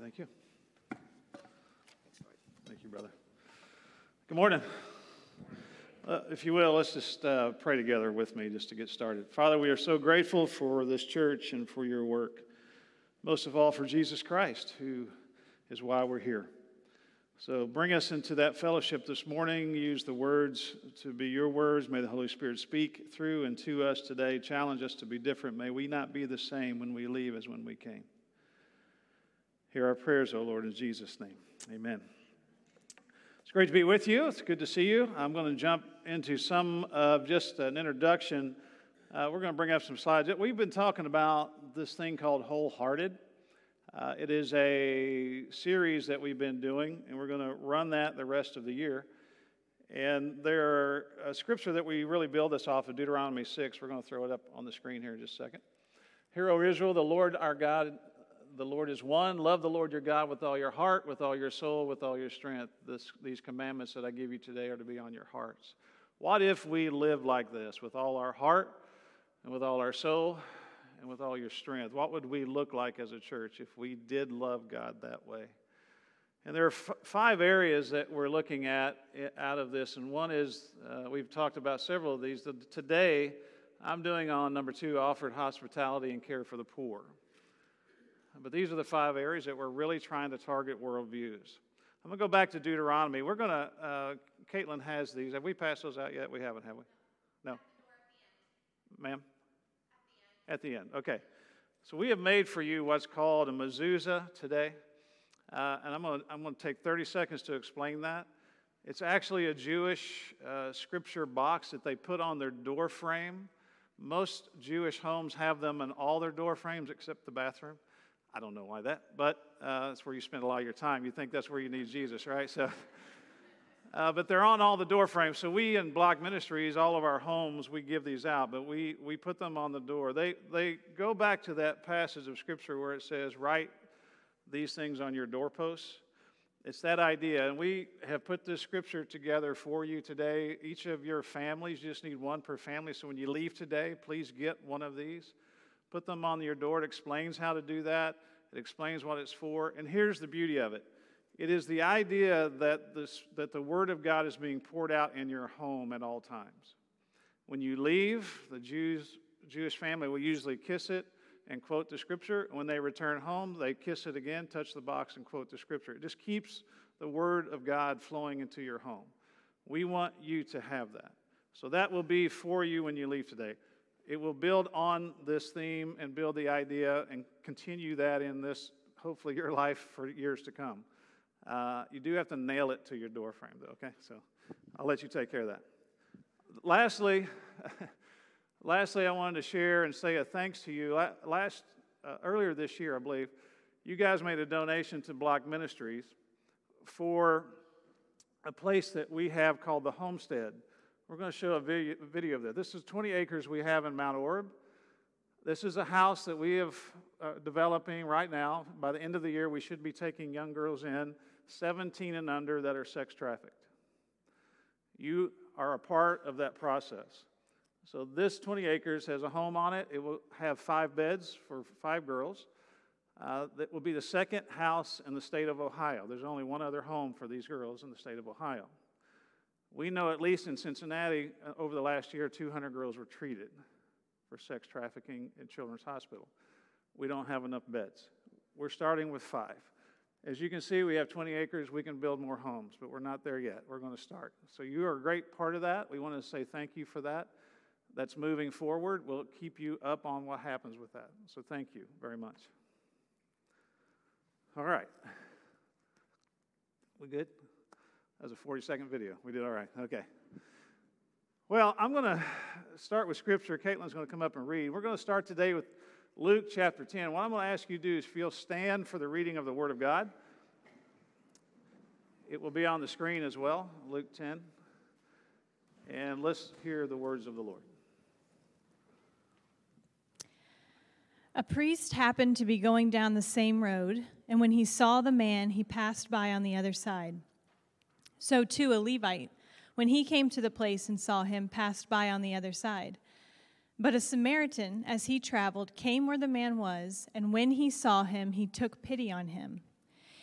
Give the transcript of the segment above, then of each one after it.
Thank you. Thank you. Thank you, brother. Good morning. Uh, if you will, let's just uh, pray together with me just to get started. Father, we are so grateful for this church and for your work. Most of all, for Jesus Christ, who is why we're here. So bring us into that fellowship this morning. Use the words to be your words. May the Holy Spirit speak through and to us today. Challenge us to be different. May we not be the same when we leave as when we came. Hear our prayers, O Lord, in Jesus' name. Amen. It's great to be with you. It's good to see you. I'm going to jump into some of just an introduction. Uh, we're going to bring up some slides. We've been talking about this thing called wholehearted. Uh, it is a series that we've been doing, and we're going to run that the rest of the year. And there are a scripture that we really build this off of Deuteronomy 6. We're going to throw it up on the screen here in just a second. Hear, O Israel, the Lord our God the Lord is one. Love the Lord your God with all your heart, with all your soul, with all your strength. This, these commandments that I give you today are to be on your hearts. What if we lived like this with all our heart and with all our soul and with all your strength? What would we look like as a church if we did love God that way? And there are f- five areas that we're looking at eh, out of this. And one is uh, we've talked about several of these. Today, I'm doing on number two offered hospitality and care for the poor. But these are the five areas that we're really trying to target worldviews. I'm going to go back to Deuteronomy. We're going to, uh, Caitlin has these. Have we passed those out yet? We haven't, have we? No. Ma'am? At the end. Okay. So we have made for you what's called a mezuzah today. Uh, and I'm going, to, I'm going to take 30 seconds to explain that. It's actually a Jewish uh, scripture box that they put on their door frame. Most Jewish homes have them in all their door frames except the bathroom. I don't know why that, but uh, that's where you spend a lot of your time. You think that's where you need Jesus, right? So, uh, but they're on all the door frames. So we in Block Ministries, all of our homes, we give these out, but we we put them on the door. They they go back to that passage of Scripture where it says, "Write these things on your doorposts." It's that idea, and we have put this scripture together for you today. Each of your families, you just need one per family. So when you leave today, please get one of these. Put them on your door. It explains how to do that, it explains what it's for. And here's the beauty of it it is the idea that, this, that the Word of God is being poured out in your home at all times. When you leave, the Jews, Jewish family will usually kiss it and quote the scripture. When they return home, they kiss it again, touch the box, and quote the scripture. It just keeps the Word of God flowing into your home. We want you to have that. So that will be for you when you leave today it will build on this theme and build the idea and continue that in this, hopefully, your life for years to come. Uh, you do have to nail it to your door frame, though, okay? So I'll let you take care of that. Lastly, lastly, I wanted to share and say a thanks to you. Last, uh, earlier this year, I believe, you guys made a donation to Block Ministries for a place that we have called the Homestead. We're going to show a video, of that. This is 20 acres we have in Mount Orab. This is a house that we have uh, developing right now. By the end of the year, we should be taking young girls in, 17 and under, that are sex trafficked. You are a part of that process. So, this 20 acres has a home on it. It will have five beds for five girls. Uh, that will be the second house in the state of Ohio. There's only one other home for these girls in the state of Ohio. We know, at least in Cincinnati, uh, over the last year, 200 girls were treated for sex trafficking in Children's Hospital. We don't have enough beds. We're starting with five. As you can see, we have 20 acres. We can build more homes, but we're not there yet. We're going to start. So, you are a great part of that. We want to say thank you for that. That's moving forward. We'll keep you up on what happens with that. So, thank you very much. All right. We good? That was a 40 second video. We did all right. Okay. Well, I'm going to start with scripture. Caitlin's going to come up and read. We're going to start today with Luke chapter 10. What I'm going to ask you to do is feel stand for the reading of the Word of God. It will be on the screen as well, Luke 10. And let's hear the words of the Lord. A priest happened to be going down the same road, and when he saw the man, he passed by on the other side. So too a Levite, when he came to the place and saw him, passed by on the other side. But a Samaritan, as he traveled, came where the man was, and when he saw him, he took pity on him.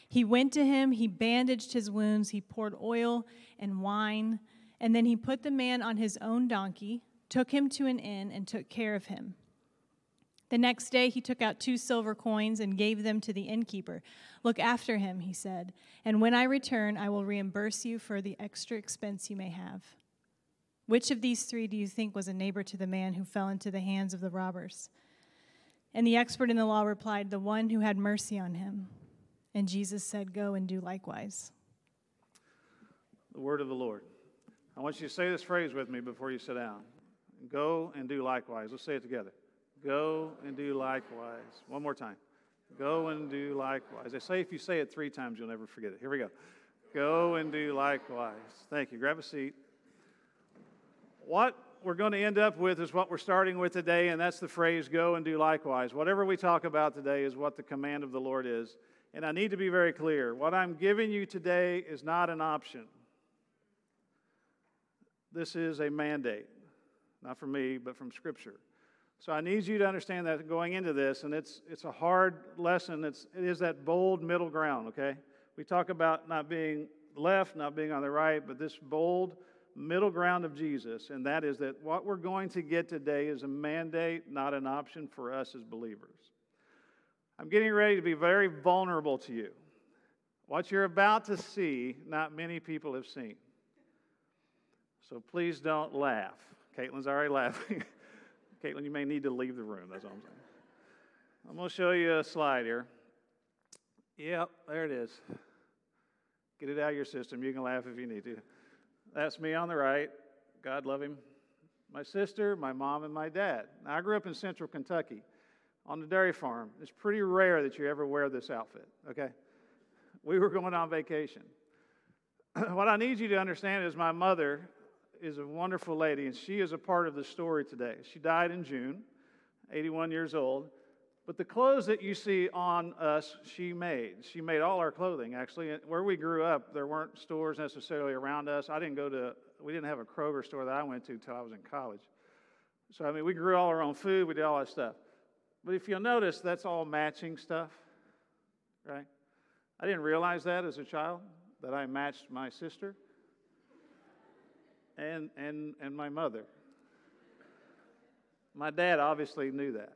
He went to him, he bandaged his wounds, he poured oil and wine, and then he put the man on his own donkey, took him to an inn, and took care of him. The next day he took out two silver coins and gave them to the innkeeper. Look after him, he said, and when I return, I will reimburse you for the extra expense you may have. Which of these three do you think was a neighbor to the man who fell into the hands of the robbers? And the expert in the law replied, The one who had mercy on him. And Jesus said, Go and do likewise. The word of the Lord. I want you to say this phrase with me before you sit down. Go and do likewise. Let's say it together. Go and do likewise. One more time. Go and do likewise. They say if you say it three times, you'll never forget it. Here we go. Go and do likewise. Thank you. Grab a seat. What we're going to end up with is what we're starting with today, and that's the phrase go and do likewise. Whatever we talk about today is what the command of the Lord is. And I need to be very clear what I'm giving you today is not an option, this is a mandate. Not from me, but from Scripture. So I need you to understand that going into this, and it's, it's a hard lesson. It's, it is that bold middle ground, okay? We talk about not being left, not being on the right, but this bold middle ground of Jesus, and that is that what we're going to get today is a mandate, not an option for us as believers. I'm getting ready to be very vulnerable to you. What you're about to see, not many people have seen. So please don't laugh. Caitlin's already laughing. Caitlin, you may need to leave the room. That's all I'm saying. I'm going to show you a slide here. Yep, there it is. Get it out of your system. You can laugh if you need to. That's me on the right. God love him. My sister, my mom, and my dad. Now, I grew up in central Kentucky on the dairy farm. It's pretty rare that you ever wear this outfit, okay? We were going on vacation. what I need you to understand is my mother is a wonderful lady, and she is a part of the story today. She died in June, 81 years old. But the clothes that you see on us, she made. She made all our clothing, actually. Where we grew up, there weren't stores necessarily around us. I didn't go to, we didn't have a Kroger store that I went to until I was in college. So, I mean, we grew all our own food, we did all that stuff. But if you'll notice, that's all matching stuff, right? I didn't realize that as a child, that I matched my sister and, and, and my mother. My dad obviously knew that.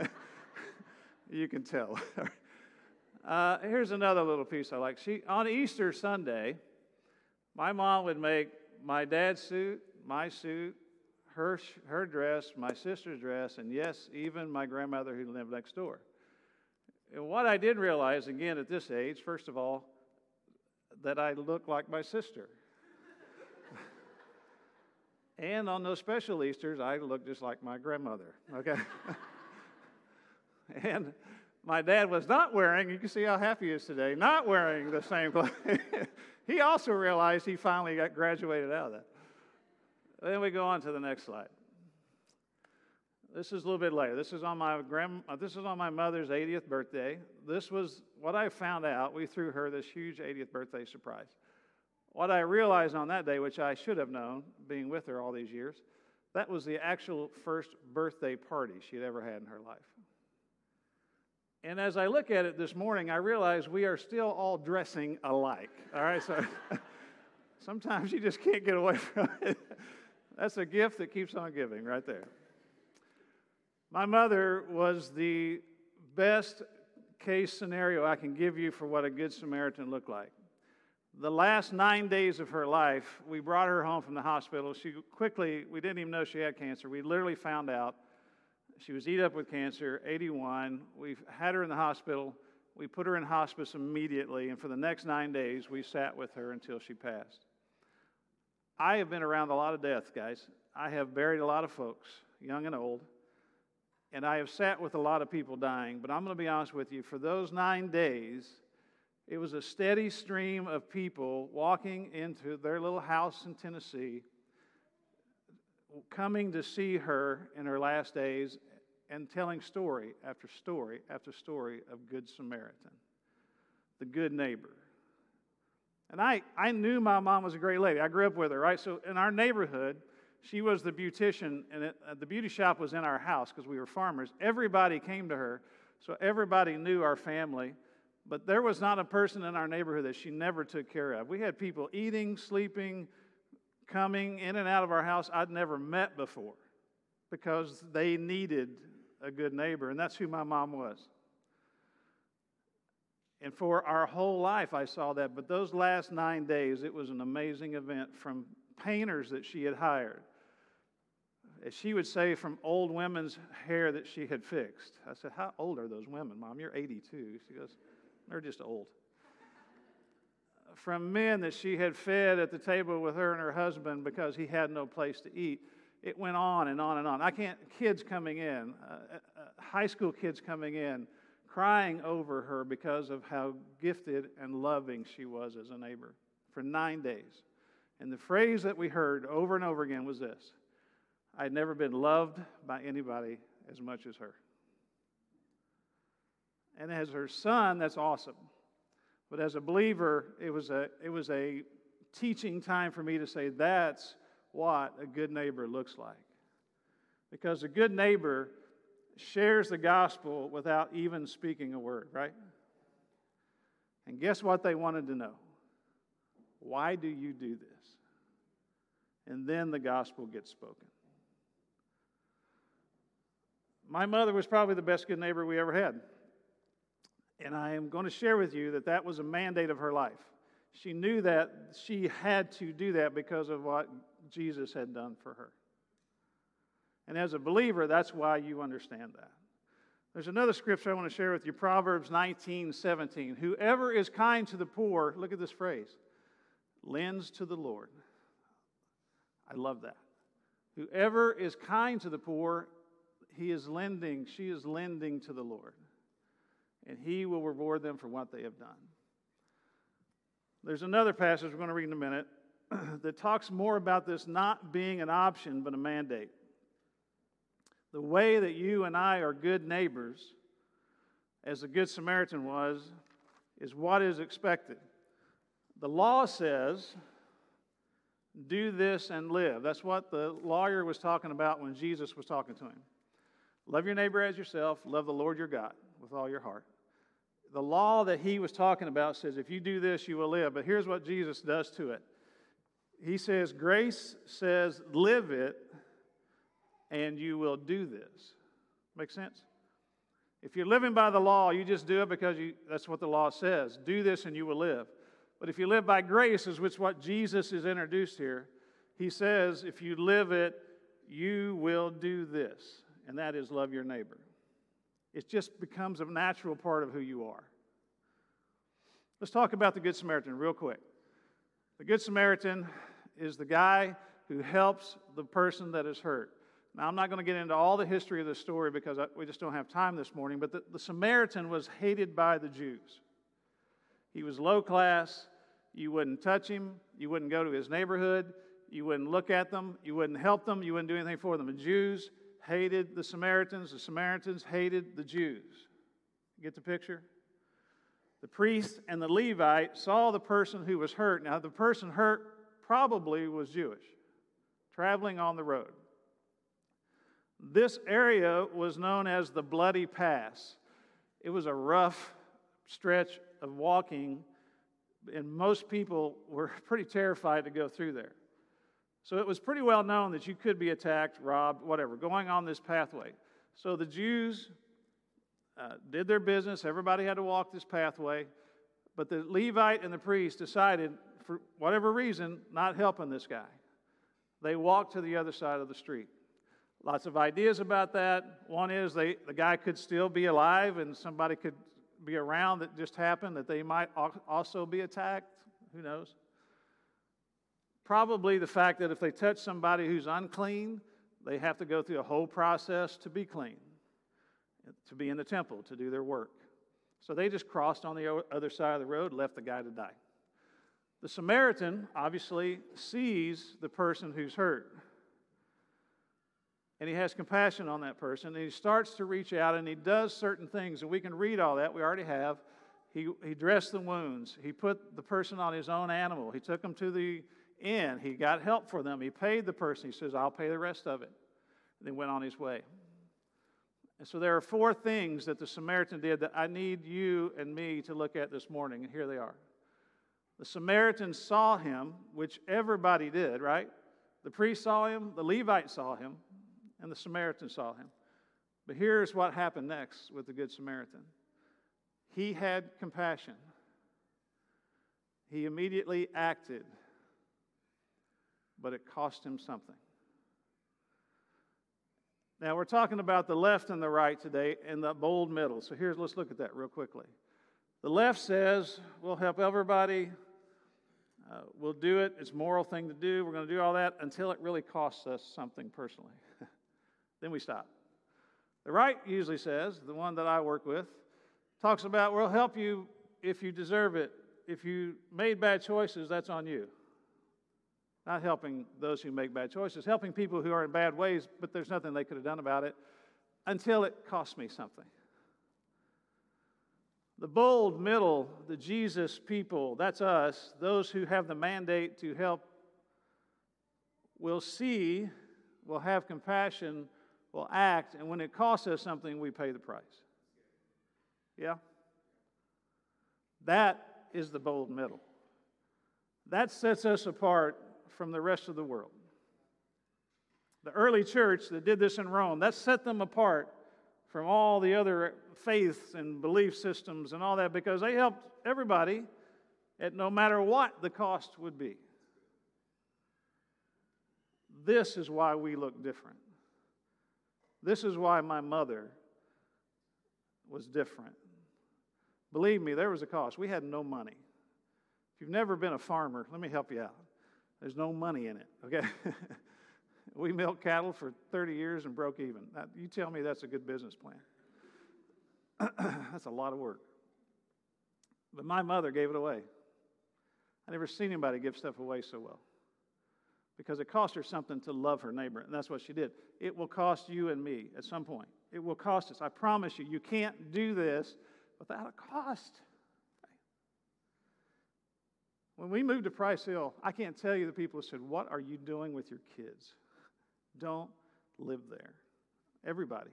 you can tell. uh, here's another little piece I like. She, on Easter Sunday, my mom would make my dad's suit, my suit, her, her dress, my sister's dress, and yes, even my grandmother who lived next door. And what I did realize, again, at this age, first of all, that I look like my sister. And on those special Easters, I looked just like my grandmother, okay? and my dad was not wearing, you can see how happy he is today, not wearing the same clothes. he also realized he finally got graduated out of that. Then we go on to the next slide. This is a little bit later. This is on my grand, uh, this is on my mother's 80th birthday. This was what I found out. We threw her this huge 80th birthday surprise. What I realized on that day, which I should have known, being with her all these years, that was the actual first birthday party she'd ever had in her life. And as I look at it this morning, I realize we are still all dressing alike. All right, so sometimes you just can't get away from it. That's a gift that keeps on giving right there. My mother was the best case scenario I can give you for what a good Samaritan looked like the last nine days of her life, we brought her home from the hospital. She quickly, we didn't even know she had cancer. We literally found out she was eat up with cancer, 81. We had her in the hospital. We put her in hospice immediately, and for the next nine days, we sat with her until she passed. I have been around a lot of death, guys. I have buried a lot of folks, young and old, and I have sat with a lot of people dying. But I'm going to be honest with you, for those nine days, it was a steady stream of people walking into their little house in Tennessee, coming to see her in her last days and telling story after story after story of Good Samaritan, the good neighbor. And I, I knew my mom was a great lady. I grew up with her, right? So in our neighborhood, she was the beautician, and it, uh, the beauty shop was in our house because we were farmers. Everybody came to her, so everybody knew our family. But there was not a person in our neighborhood that she never took care of. We had people eating, sleeping, coming in and out of our house I'd never met before because they needed a good neighbor, and that's who my mom was. And for our whole life, I saw that. But those last nine days, it was an amazing event from painters that she had hired. As she would say, from old women's hair that she had fixed. I said, How old are those women, Mom? You're 82. She goes, They're just old. From men that she had fed at the table with her and her husband because he had no place to eat. It went on and on and on. I can't, kids coming in, uh, uh, high school kids coming in, crying over her because of how gifted and loving she was as a neighbor for nine days. And the phrase that we heard over and over again was this I'd never been loved by anybody as much as her. And as her son, that's awesome. But as a believer, it was a, it was a teaching time for me to say that's what a good neighbor looks like. Because a good neighbor shares the gospel without even speaking a word, right? And guess what they wanted to know? Why do you do this? And then the gospel gets spoken. My mother was probably the best good neighbor we ever had. And I am going to share with you that that was a mandate of her life. She knew that she had to do that because of what Jesus had done for her. And as a believer, that's why you understand that. There's another scripture I want to share with you Proverbs 19 17. Whoever is kind to the poor, look at this phrase, lends to the Lord. I love that. Whoever is kind to the poor, he is lending, she is lending to the Lord. And he will reward them for what they have done. There's another passage we're going to read in a minute that talks more about this not being an option but a mandate. The way that you and I are good neighbors, as the Good Samaritan was, is what is expected. The law says, do this and live. That's what the lawyer was talking about when Jesus was talking to him. Love your neighbor as yourself, love the Lord your God with all your heart. The law that he was talking about says, if you do this, you will live. But here's what Jesus does to it He says, grace says, live it and you will do this. Make sense? If you're living by the law, you just do it because you, that's what the law says. Do this and you will live. But if you live by grace, is what Jesus is introduced here, he says, if you live it, you will do this, and that is love your neighbor. It just becomes a natural part of who you are. Let's talk about the Good Samaritan real quick. The Good Samaritan is the guy who helps the person that is hurt. Now, I'm not going to get into all the history of the story because we just don't have time this morning, but the, the Samaritan was hated by the Jews. He was low class. You wouldn't touch him. You wouldn't go to his neighborhood. You wouldn't look at them. You wouldn't help them. You wouldn't do anything for them. The Jews hated the Samaritans. The Samaritans hated the Jews. Get the picture? The priest and the Levite saw the person who was hurt. Now, the person hurt probably was Jewish, traveling on the road. This area was known as the Bloody Pass. It was a rough stretch of walking, and most people were pretty terrified to go through there. So it was pretty well known that you could be attacked, robbed, whatever, going on this pathway. So the Jews uh, did their business. Everybody had to walk this pathway. But the Levite and the priest decided, for whatever reason, not helping this guy. They walked to the other side of the street. Lots of ideas about that. One is they, the guy could still be alive and somebody could be around that just happened, that they might also be attacked. Who knows? Probably the fact that if they touch somebody who's unclean, they have to go through a whole process to be clean, to be in the temple, to do their work. So they just crossed on the other side of the road, left the guy to die. The Samaritan obviously sees the person who's hurt and he has compassion on that person, and he starts to reach out and he does certain things, and we can read all that, we already have. He, he dressed the wounds, he put the person on his own animal, he took him to the inn, he got help for them, he paid the person, he says, I'll pay the rest of it. And then went on his way. And so there are four things that the Samaritan did that I need you and me to look at this morning, and here they are. The Samaritan saw him, which everybody did, right? The priest saw him, the Levite saw him, and the Samaritan saw him. But here's what happened next with the Good Samaritan he had compassion, he immediately acted, but it cost him something. Now, we're talking about the left and the right today and the bold middle. So here's, let's look at that real quickly. The left says, we'll help everybody, uh, we'll do it, it's a moral thing to do, we're going to do all that until it really costs us something personally. then we stop. The right usually says, the one that I work with, talks about, we'll help you if you deserve it. If you made bad choices, that's on you. Not helping those who make bad choices, helping people who are in bad ways, but there's nothing they could have done about it until it cost me something. The bold middle, the Jesus people, that's us, those who have the mandate to help, will see, will have compassion, will act, and when it costs us something, we pay the price. Yeah? That is the bold middle. That sets us apart from the rest of the world. The early church that did this in Rome, that set them apart from all the other faiths and belief systems and all that because they helped everybody at no matter what the cost would be. This is why we look different. This is why my mother was different. Believe me, there was a cost. We had no money. If you've never been a farmer, let me help you out. There's no money in it, okay? we milked cattle for 30 years and broke even. Now, you tell me that's a good business plan. that's a lot of work. But my mother gave it away. I never seen anybody give stuff away so well because it cost her something to love her neighbor, and that's what she did. It will cost you and me at some point. It will cost us. I promise you, you can't do this without a cost. When we moved to Price Hill, I can't tell you the people who said, What are you doing with your kids? Don't live there. Everybody.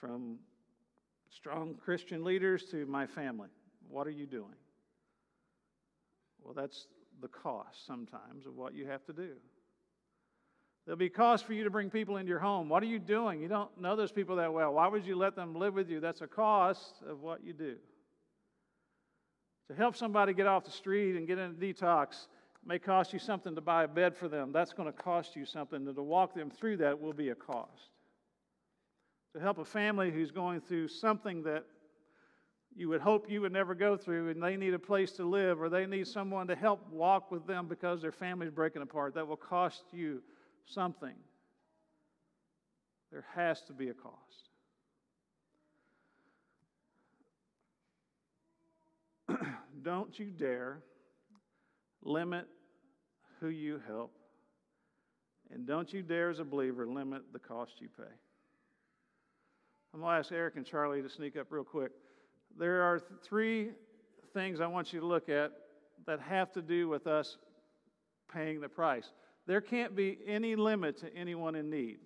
From strong Christian leaders to my family. What are you doing? Well, that's the cost sometimes of what you have to do. There'll be cost for you to bring people into your home. What are you doing? You don't know those people that well. Why would you let them live with you? That's a cost of what you do. To help somebody get off the street and get in a detox may cost you something to buy a bed for them. That's going to cost you something. And to walk them through that will be a cost. To help a family who's going through something that you would hope you would never go through and they need a place to live or they need someone to help walk with them because their family's breaking apart, that will cost you something. There has to be a cost. don't you dare limit who you help. And don't you dare, as a believer, limit the cost you pay. I'm going to ask Eric and Charlie to sneak up real quick. There are three things I want you to look at that have to do with us paying the price. There can't be any limit to anyone in need.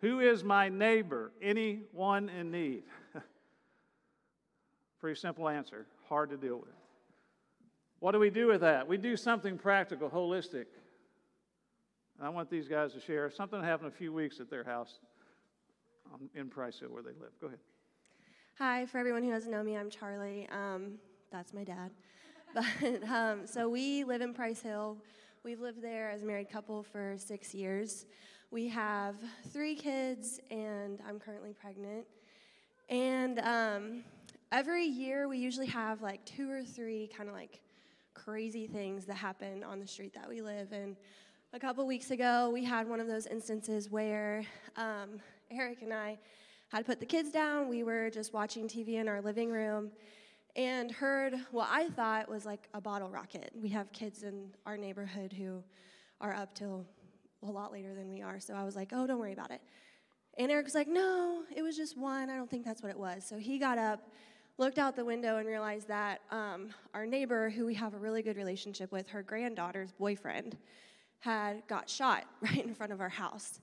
Who is my neighbor? Anyone in need. Pretty simple answer, hard to deal with. What do we do with that? We do something practical, holistic. I want these guys to share. Something happened a few weeks at their house in Price Hill where they live. Go ahead. Hi, for everyone who doesn't know me, I'm Charlie. Um, that's my dad. But um, so we live in Price Hill. We've lived there as a married couple for six years. We have three kids, and I'm currently pregnant. And um, every year, we usually have like two or three kind of like crazy things that happen on the street that we live in. A couple weeks ago, we had one of those instances where um, Eric and I had put the kids down. We were just watching TV in our living room and heard what I thought was like a bottle rocket. We have kids in our neighborhood who are up till a lot later than we are. So I was like, oh, don't worry about it. And Eric was like, no, it was just one. I don't think that's what it was. So he got up looked out the window and realized that um, our neighbor, who we have a really good relationship with, her granddaughter's boyfriend, had got shot right in front of our house.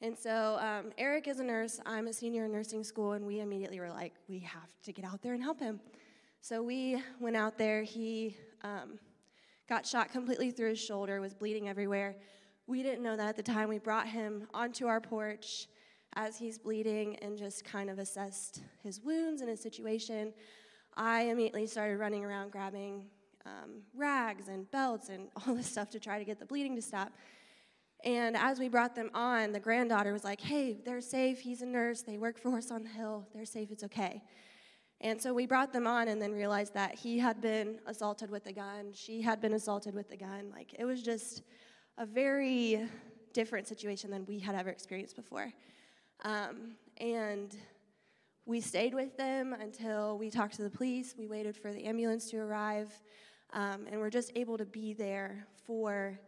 And so um, Eric is a nurse. I'm a senior in nursing school, and we immediately were like, we have to get out there and help him. So we went out there. He um, got shot completely through his shoulder, was bleeding everywhere. We didn't know that at the time. We brought him onto our porch as he's bleeding and just kind of assessed his wounds and his situation. I immediately started running around grabbing um, rags and belts and all this stuff to try to get the bleeding to stop. And as we brought them on, the granddaughter was like, hey, they're safe. He's a nurse. They work for us on the hill. They're safe. It's okay. And so we brought them on and then realized that he had been assaulted with a gun. She had been assaulted with a gun. Like, it was just a very different situation than we had ever experienced before. Um, and we stayed with them until we talked to the police. We waited for the ambulance to arrive. Um, and we're just able to be there for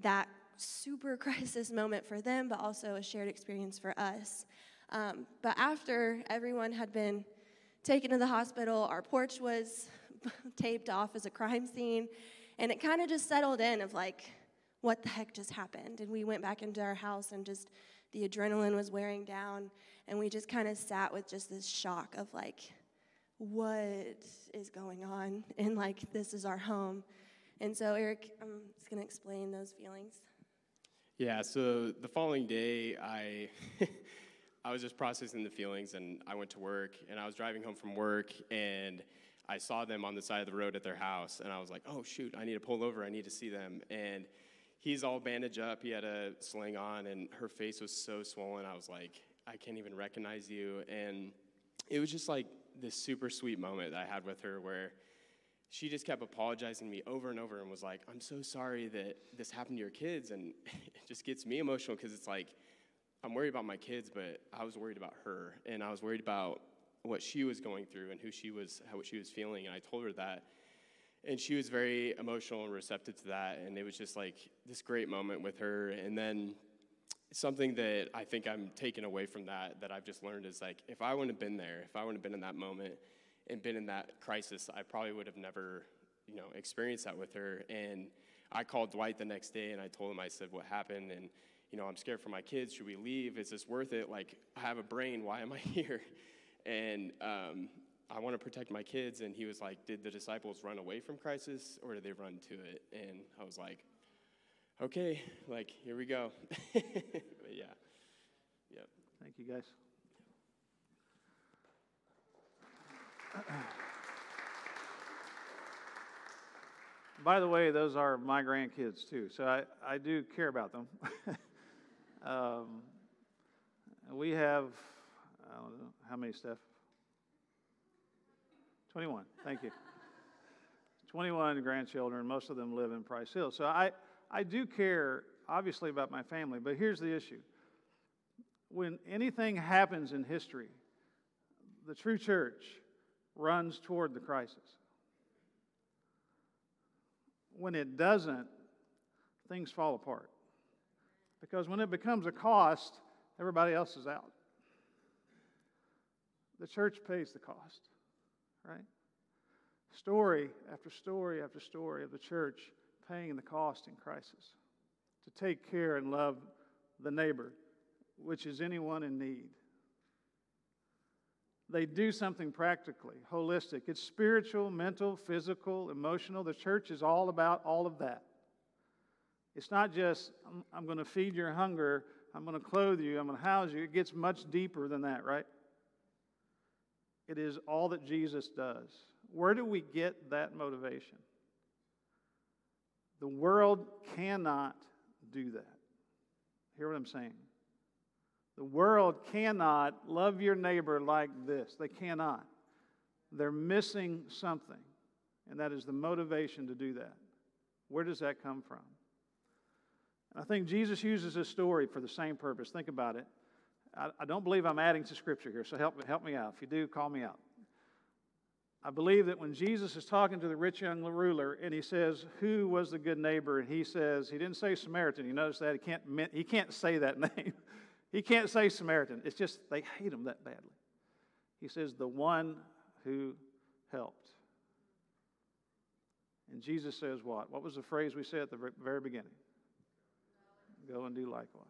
that super crisis moment for them, but also a shared experience for us. Um, but after everyone had been taken to the hospital, our porch was taped off as a crime scene, and it kind of just settled in of like, what the heck just happened? And we went back into our house, and just the adrenaline was wearing down, and we just kind of sat with just this shock of like, what is going on? And like, this is our home. And so, Eric, I'm just going to explain those feelings. Yeah, so the following day, I I was just processing the feelings, and I went to work, and I was driving home from work, and I saw them on the side of the road at their house, and I was like, oh shoot, I need to pull over, I need to see them, and he's all bandaged up, he had a sling on, and her face was so swollen, I was like, I can't even recognize you, and it was just like this super sweet moment that I had with her where she just kept apologizing to me over and over and was like, I'm so sorry that this happened to your kids. And it just gets me emotional because it's like, I'm worried about my kids, but I was worried about her. And I was worried about what she was going through and who she was, how she was feeling. And I told her that. And she was very emotional and receptive to that. And it was just like this great moment with her. And then something that I think I'm taking away from that, that I've just learned is like, if I wouldn't have been there, if I wouldn't have been in that moment, and been in that crisis, I probably would have never, you know, experienced that with her. And I called Dwight the next day and I told him, I said, what happened? And, you know, I'm scared for my kids. Should we leave? Is this worth it? Like, I have a brain. Why am I here? And um, I want to protect my kids. And he was like, Did the disciples run away from crisis or did they run to it? And I was like, Okay, like, here we go. yeah. Yep. Thank you, guys. By the way, those are my grandkids too, so I, I do care about them. um, we have, I don't know, how many, Steph? 21, thank you. 21 grandchildren, most of them live in Price Hill. So I, I do care, obviously, about my family, but here's the issue. When anything happens in history, the true church runs toward the crisis. When it doesn't, things fall apart. Because when it becomes a cost, everybody else is out. The church pays the cost, right? Story after story after story of the church paying the cost in crisis to take care and love the neighbor, which is anyone in need they do something practically, holistic. It's spiritual, mental, physical, emotional. The church is all about all of that. It's not just, I'm, I'm going to feed your hunger, I'm going to clothe you, I'm going to house you. It gets much deeper than that, right? It is all that Jesus does. Where do we get that motivation? The world cannot do that. Hear what I'm saying? The world cannot love your neighbor like this. They cannot. They're missing something, and that is the motivation to do that. Where does that come from? I think Jesus uses this story for the same purpose. Think about it. I, I don't believe I'm adding to Scripture here, so help, help me out. If you do, call me out. I believe that when Jesus is talking to the rich young ruler and he says, Who was the good neighbor? And he says, He didn't say Samaritan. You notice that? He can't, he can't say that name. He can't say Samaritan. It's just they hate him that badly. He says, the one who helped. And Jesus says, what? What was the phrase we said at the very beginning? Go and do likewise.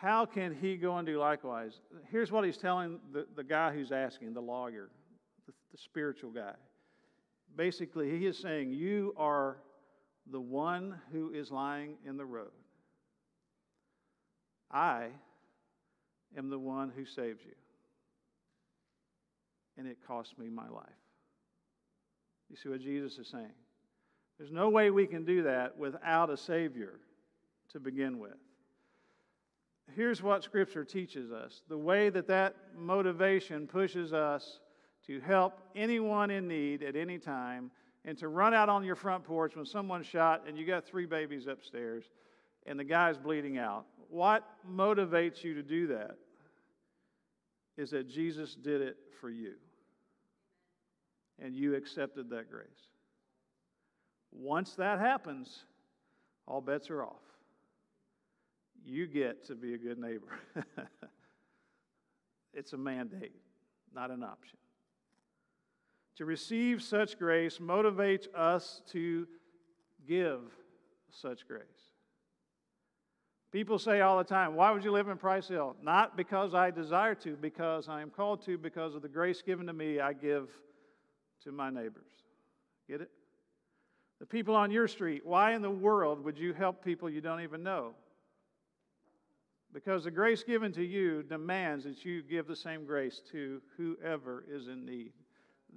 How can he go and do likewise? Here's what he's telling the, the guy who's asking, the lawyer, the, the spiritual guy. Basically, he is saying, You are the one who is lying in the road. I am the one who saves you. And it cost me my life. You see what Jesus is saying? There's no way we can do that without a Savior to begin with. Here's what Scripture teaches us the way that that motivation pushes us to help anyone in need at any time and to run out on your front porch when someone's shot and you got three babies upstairs and the guy's bleeding out. What motivates you to do that is that Jesus did it for you and you accepted that grace. Once that happens, all bets are off. You get to be a good neighbor. it's a mandate, not an option. To receive such grace motivates us to give such grace. People say all the time, Why would you live in Price Hill? Not because I desire to, because I am called to, because of the grace given to me, I give to my neighbors. Get it? The people on your street, why in the world would you help people you don't even know? Because the grace given to you demands that you give the same grace to whoever is in need.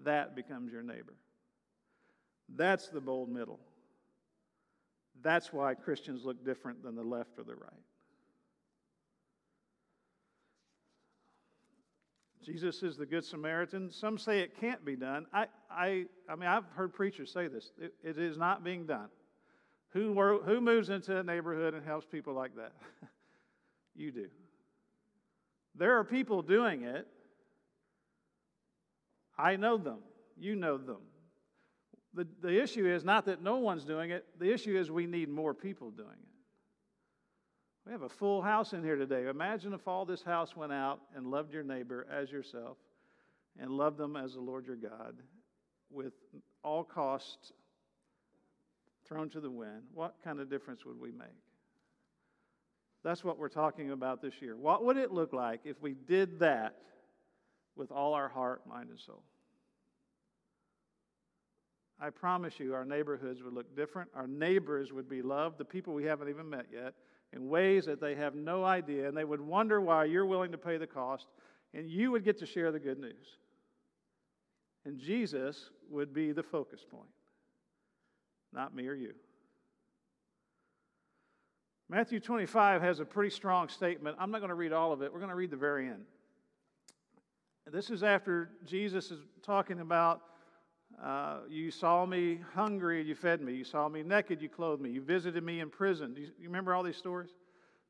That becomes your neighbor. That's the bold middle. That's why Christians look different than the left or the right. Jesus is the Good Samaritan. Some say it can't be done. I, I, I mean, I've heard preachers say this. it, it is not being done. Who, who moves into a neighborhood and helps people like that? you do. There are people doing it. I know them. You know them. The, the issue is not that no one's doing it, the issue is we need more people doing it. We have a full house in here today. Imagine if all this house went out and loved your neighbor as yourself and loved them as the Lord your God with all costs thrown to the wind. What kind of difference would we make? That's what we're talking about this year. What would it look like if we did that with all our heart, mind, and soul? I promise you, our neighborhoods would look different. Our neighbors would be loved, the people we haven't even met yet in ways that they have no idea, and they would wonder why you're willing to pay the cost, and you would get to share the good news. And Jesus would be the focus point, not me or you. Matthew 25 has a pretty strong statement. I'm not going to read all of it, we're going to read the very end. This is after Jesus is talking about uh, you saw me hungry, you fed me. You saw me naked, you clothed me. You visited me in prison. Do you, you remember all these stories?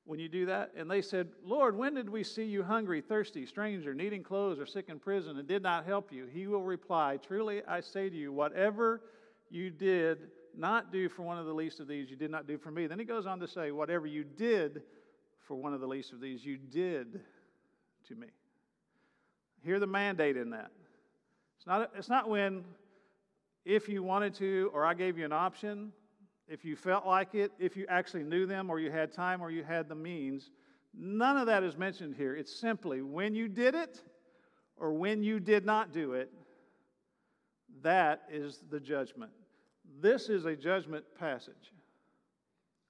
When you do that? And they said, Lord, when did we see you hungry, thirsty, stranger, needing clothes, or sick in prison, and did not help you? He will reply, Truly I say to you, whatever you did not do for one of the least of these, you did not do for me. Then he goes on to say, Whatever you did for one of the least of these, you did to me. Hear the mandate in that. It's not, it's not when if you wanted to, or I gave you an option, if you felt like it, if you actually knew them, or you had time, or you had the means. None of that is mentioned here. It's simply when you did it or when you did not do it, that is the judgment. This is a judgment passage.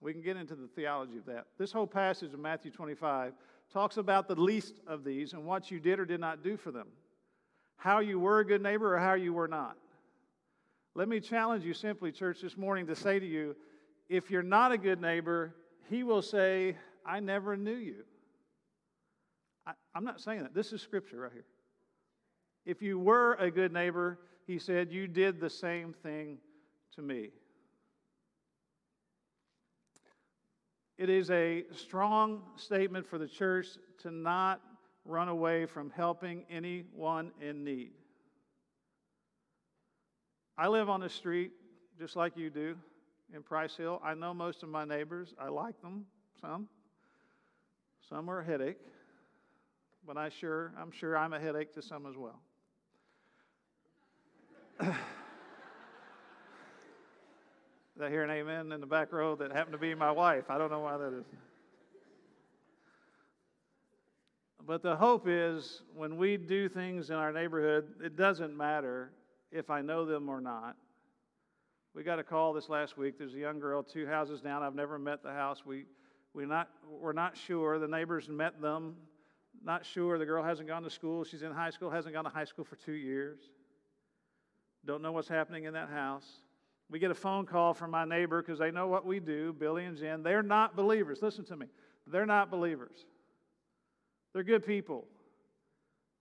We can get into the theology of that. This whole passage of Matthew 25 talks about the least of these and what you did or did not do for them. How you were a good neighbor or how you were not. Let me challenge you simply, church, this morning to say to you if you're not a good neighbor, he will say, I never knew you. I, am not saying that. This is scripture right here. If you were a good neighbor, he said, you did the same thing to me. It is a strong statement for the church to not run away from helping anyone in need. I live on the street just like you do in Price Hill. I know most of my neighbors. I like them, some. Some are a headache, but I sure, I'm sure I'm a headache to some as well. Did I hear an amen in the back row that happened to be my wife? I don't know why that is. But the hope is when we do things in our neighborhood, it doesn't matter if I know them or not. We got a call this last week. There's a young girl two houses down. I've never met the house. We, we not, we're not sure. The neighbors met them. Not sure. The girl hasn't gone to school. She's in high school, hasn't gone to high school for two years. Don't know what's happening in that house. We get a phone call from my neighbor because they know what we do, Billy and Jen. They're not believers. Listen to me. They're not believers. They're good people.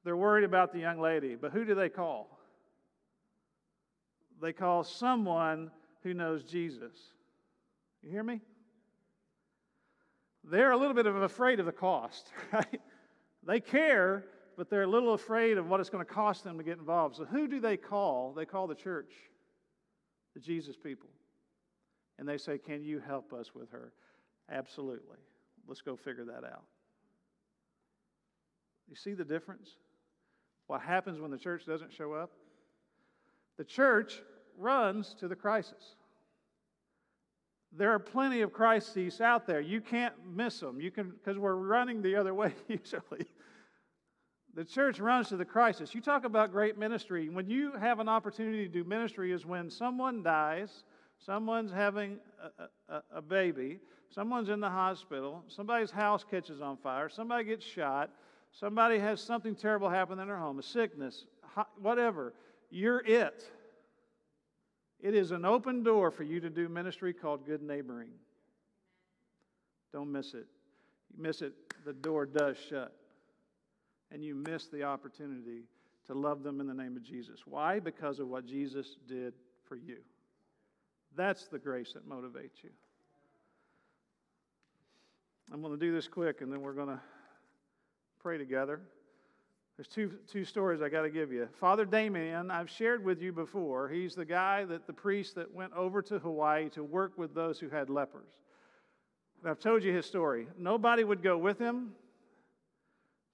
They're worried about the young lady. But who do they call? They call someone who knows Jesus. You hear me? They're a little bit of afraid of the cost, right? They care, but they're a little afraid of what it's going to cost them to get involved. So, who do they call? They call the church, the Jesus people. And they say, Can you help us with her? Absolutely. Let's go figure that out. You see the difference? What happens when the church doesn't show up? The church runs to the crisis. There are plenty of crises out there. You can't miss them. You can because we're running the other way usually. The church runs to the crisis. You talk about great ministry. When you have an opportunity to do ministry, is when someone dies, someone's having a, a, a baby, someone's in the hospital, somebody's house catches on fire, somebody gets shot, somebody has something terrible happen in their home, a sickness, whatever. You're it. It is an open door for you to do ministry called good neighboring. Don't miss it. You miss it, the door does shut. And you miss the opportunity to love them in the name of Jesus. Why? Because of what Jesus did for you. That's the grace that motivates you. I'm going to do this quick and then we're going to pray together. There's two, two stories I got to give you. Father Damien, I've shared with you before. He's the guy that the priest that went over to Hawaii to work with those who had lepers. And I've told you his story. Nobody would go with him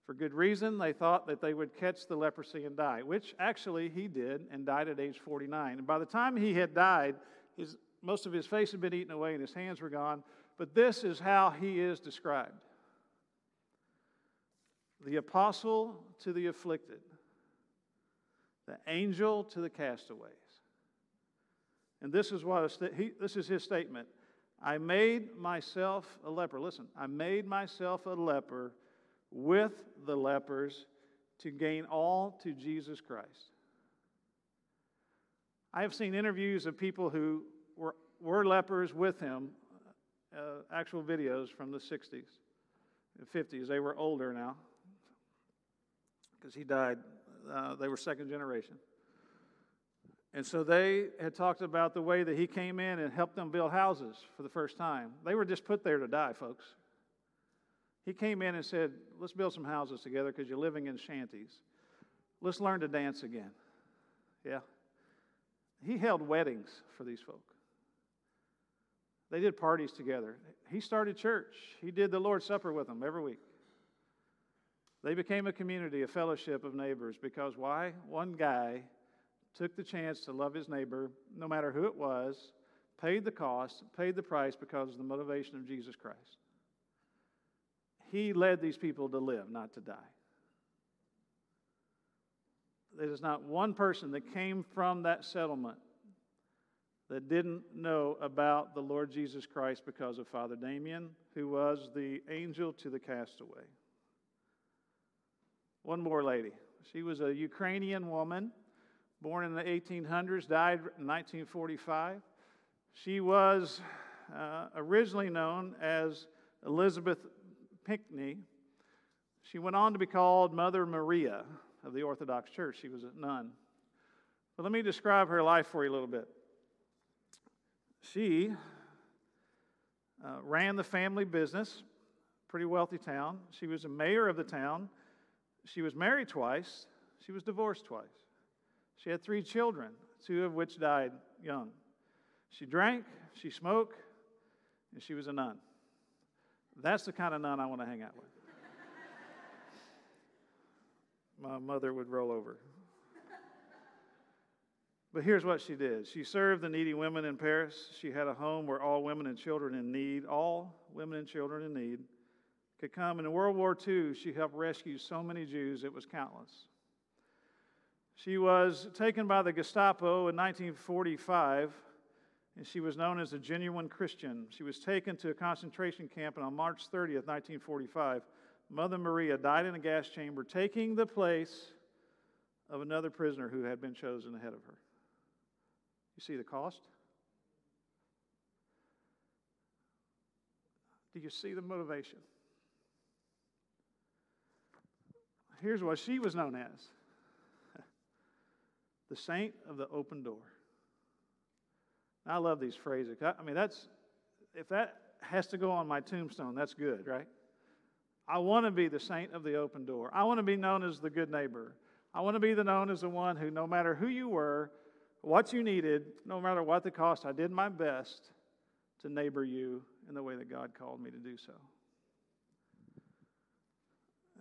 for good reason. They thought that they would catch the leprosy and die, which actually he did and died at age 49. And by the time he had died, his, most of his face had been eaten away and his hands were gone. But this is how he is described the apostle to the afflicted, the angel to the castaways. And this is what he, this is his statement. I made myself a leper. Listen, I made myself a leper with the lepers to gain all to Jesus Christ. I have seen interviews of people who were, were lepers with him, uh, actual videos from the 60s, 50s. They were older now because he died. Uh, they were second generation. And so they had talked about the way that he came in and helped them build houses for the first time. They were just put there to die, folks. He came in and said, Let's build some houses together because you're living in shanties. Let's learn to dance again. Yeah. He held weddings for these folk. They did parties together. He started church. He did the Lord's Supper with them every week. They became a community, a fellowship of neighbors because why? One guy took the chance to love his neighbor, no matter who it was, paid the cost, paid the price because of the motivation of Jesus Christ. He led these people to live, not to die. There's not one person that came from that settlement that didn't know about the Lord Jesus Christ because of Father Damien, who was the angel to the castaway. One more lady. She was a Ukrainian woman, born in the 1800s, died in 1945. She was uh, originally known as Elizabeth Pinckney. She went on to be called Mother Maria of the Orthodox Church. She was a nun. But let me describe her life for you a little bit. She uh, ran the family business, pretty wealthy town. She was a mayor of the town. She was married twice, she was divorced twice. She had three children, two of which died young. She drank, she smoked, and she was a nun. That's the kind of nun I want to hang out with. My mother would roll over. But here's what she did she served the needy women in Paris. She had a home where all women and children in need, all women and children in need, could come. And in World War II, she helped rescue so many Jews, it was countless. She was taken by the Gestapo in 1945, and she was known as a genuine Christian. She was taken to a concentration camp, and on March 30th, 1945, Mother Maria died in a gas chamber, taking the place of another prisoner who had been chosen ahead of her. You see the cost? Do you see the motivation? Here's what she was known as the saint of the open door. I love these phrases. I mean, that's, if that has to go on my tombstone, that's good, right? I want to be the saint of the open door. I want to be known as the good neighbor. I want to be the known as the one who, no matter who you were, what you needed, no matter what the cost, I did my best to neighbor you in the way that God called me to do so.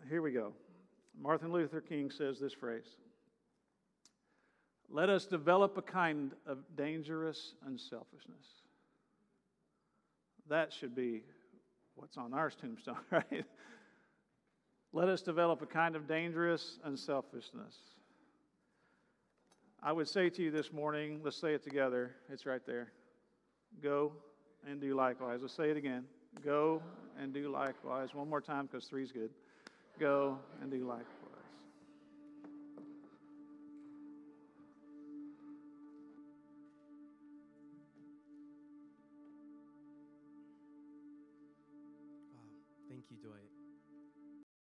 Here we go. Martin Luther King says this phrase Let us develop a kind of dangerous unselfishness. That should be what's on our tombstone, right? Let us develop a kind of dangerous unselfishness. I would say to you this morning, let's say it together. It's right there. Go and do likewise. Let's say it again. Go and do likewise. One more time because three's good. Go and do likewise. You, Dwight.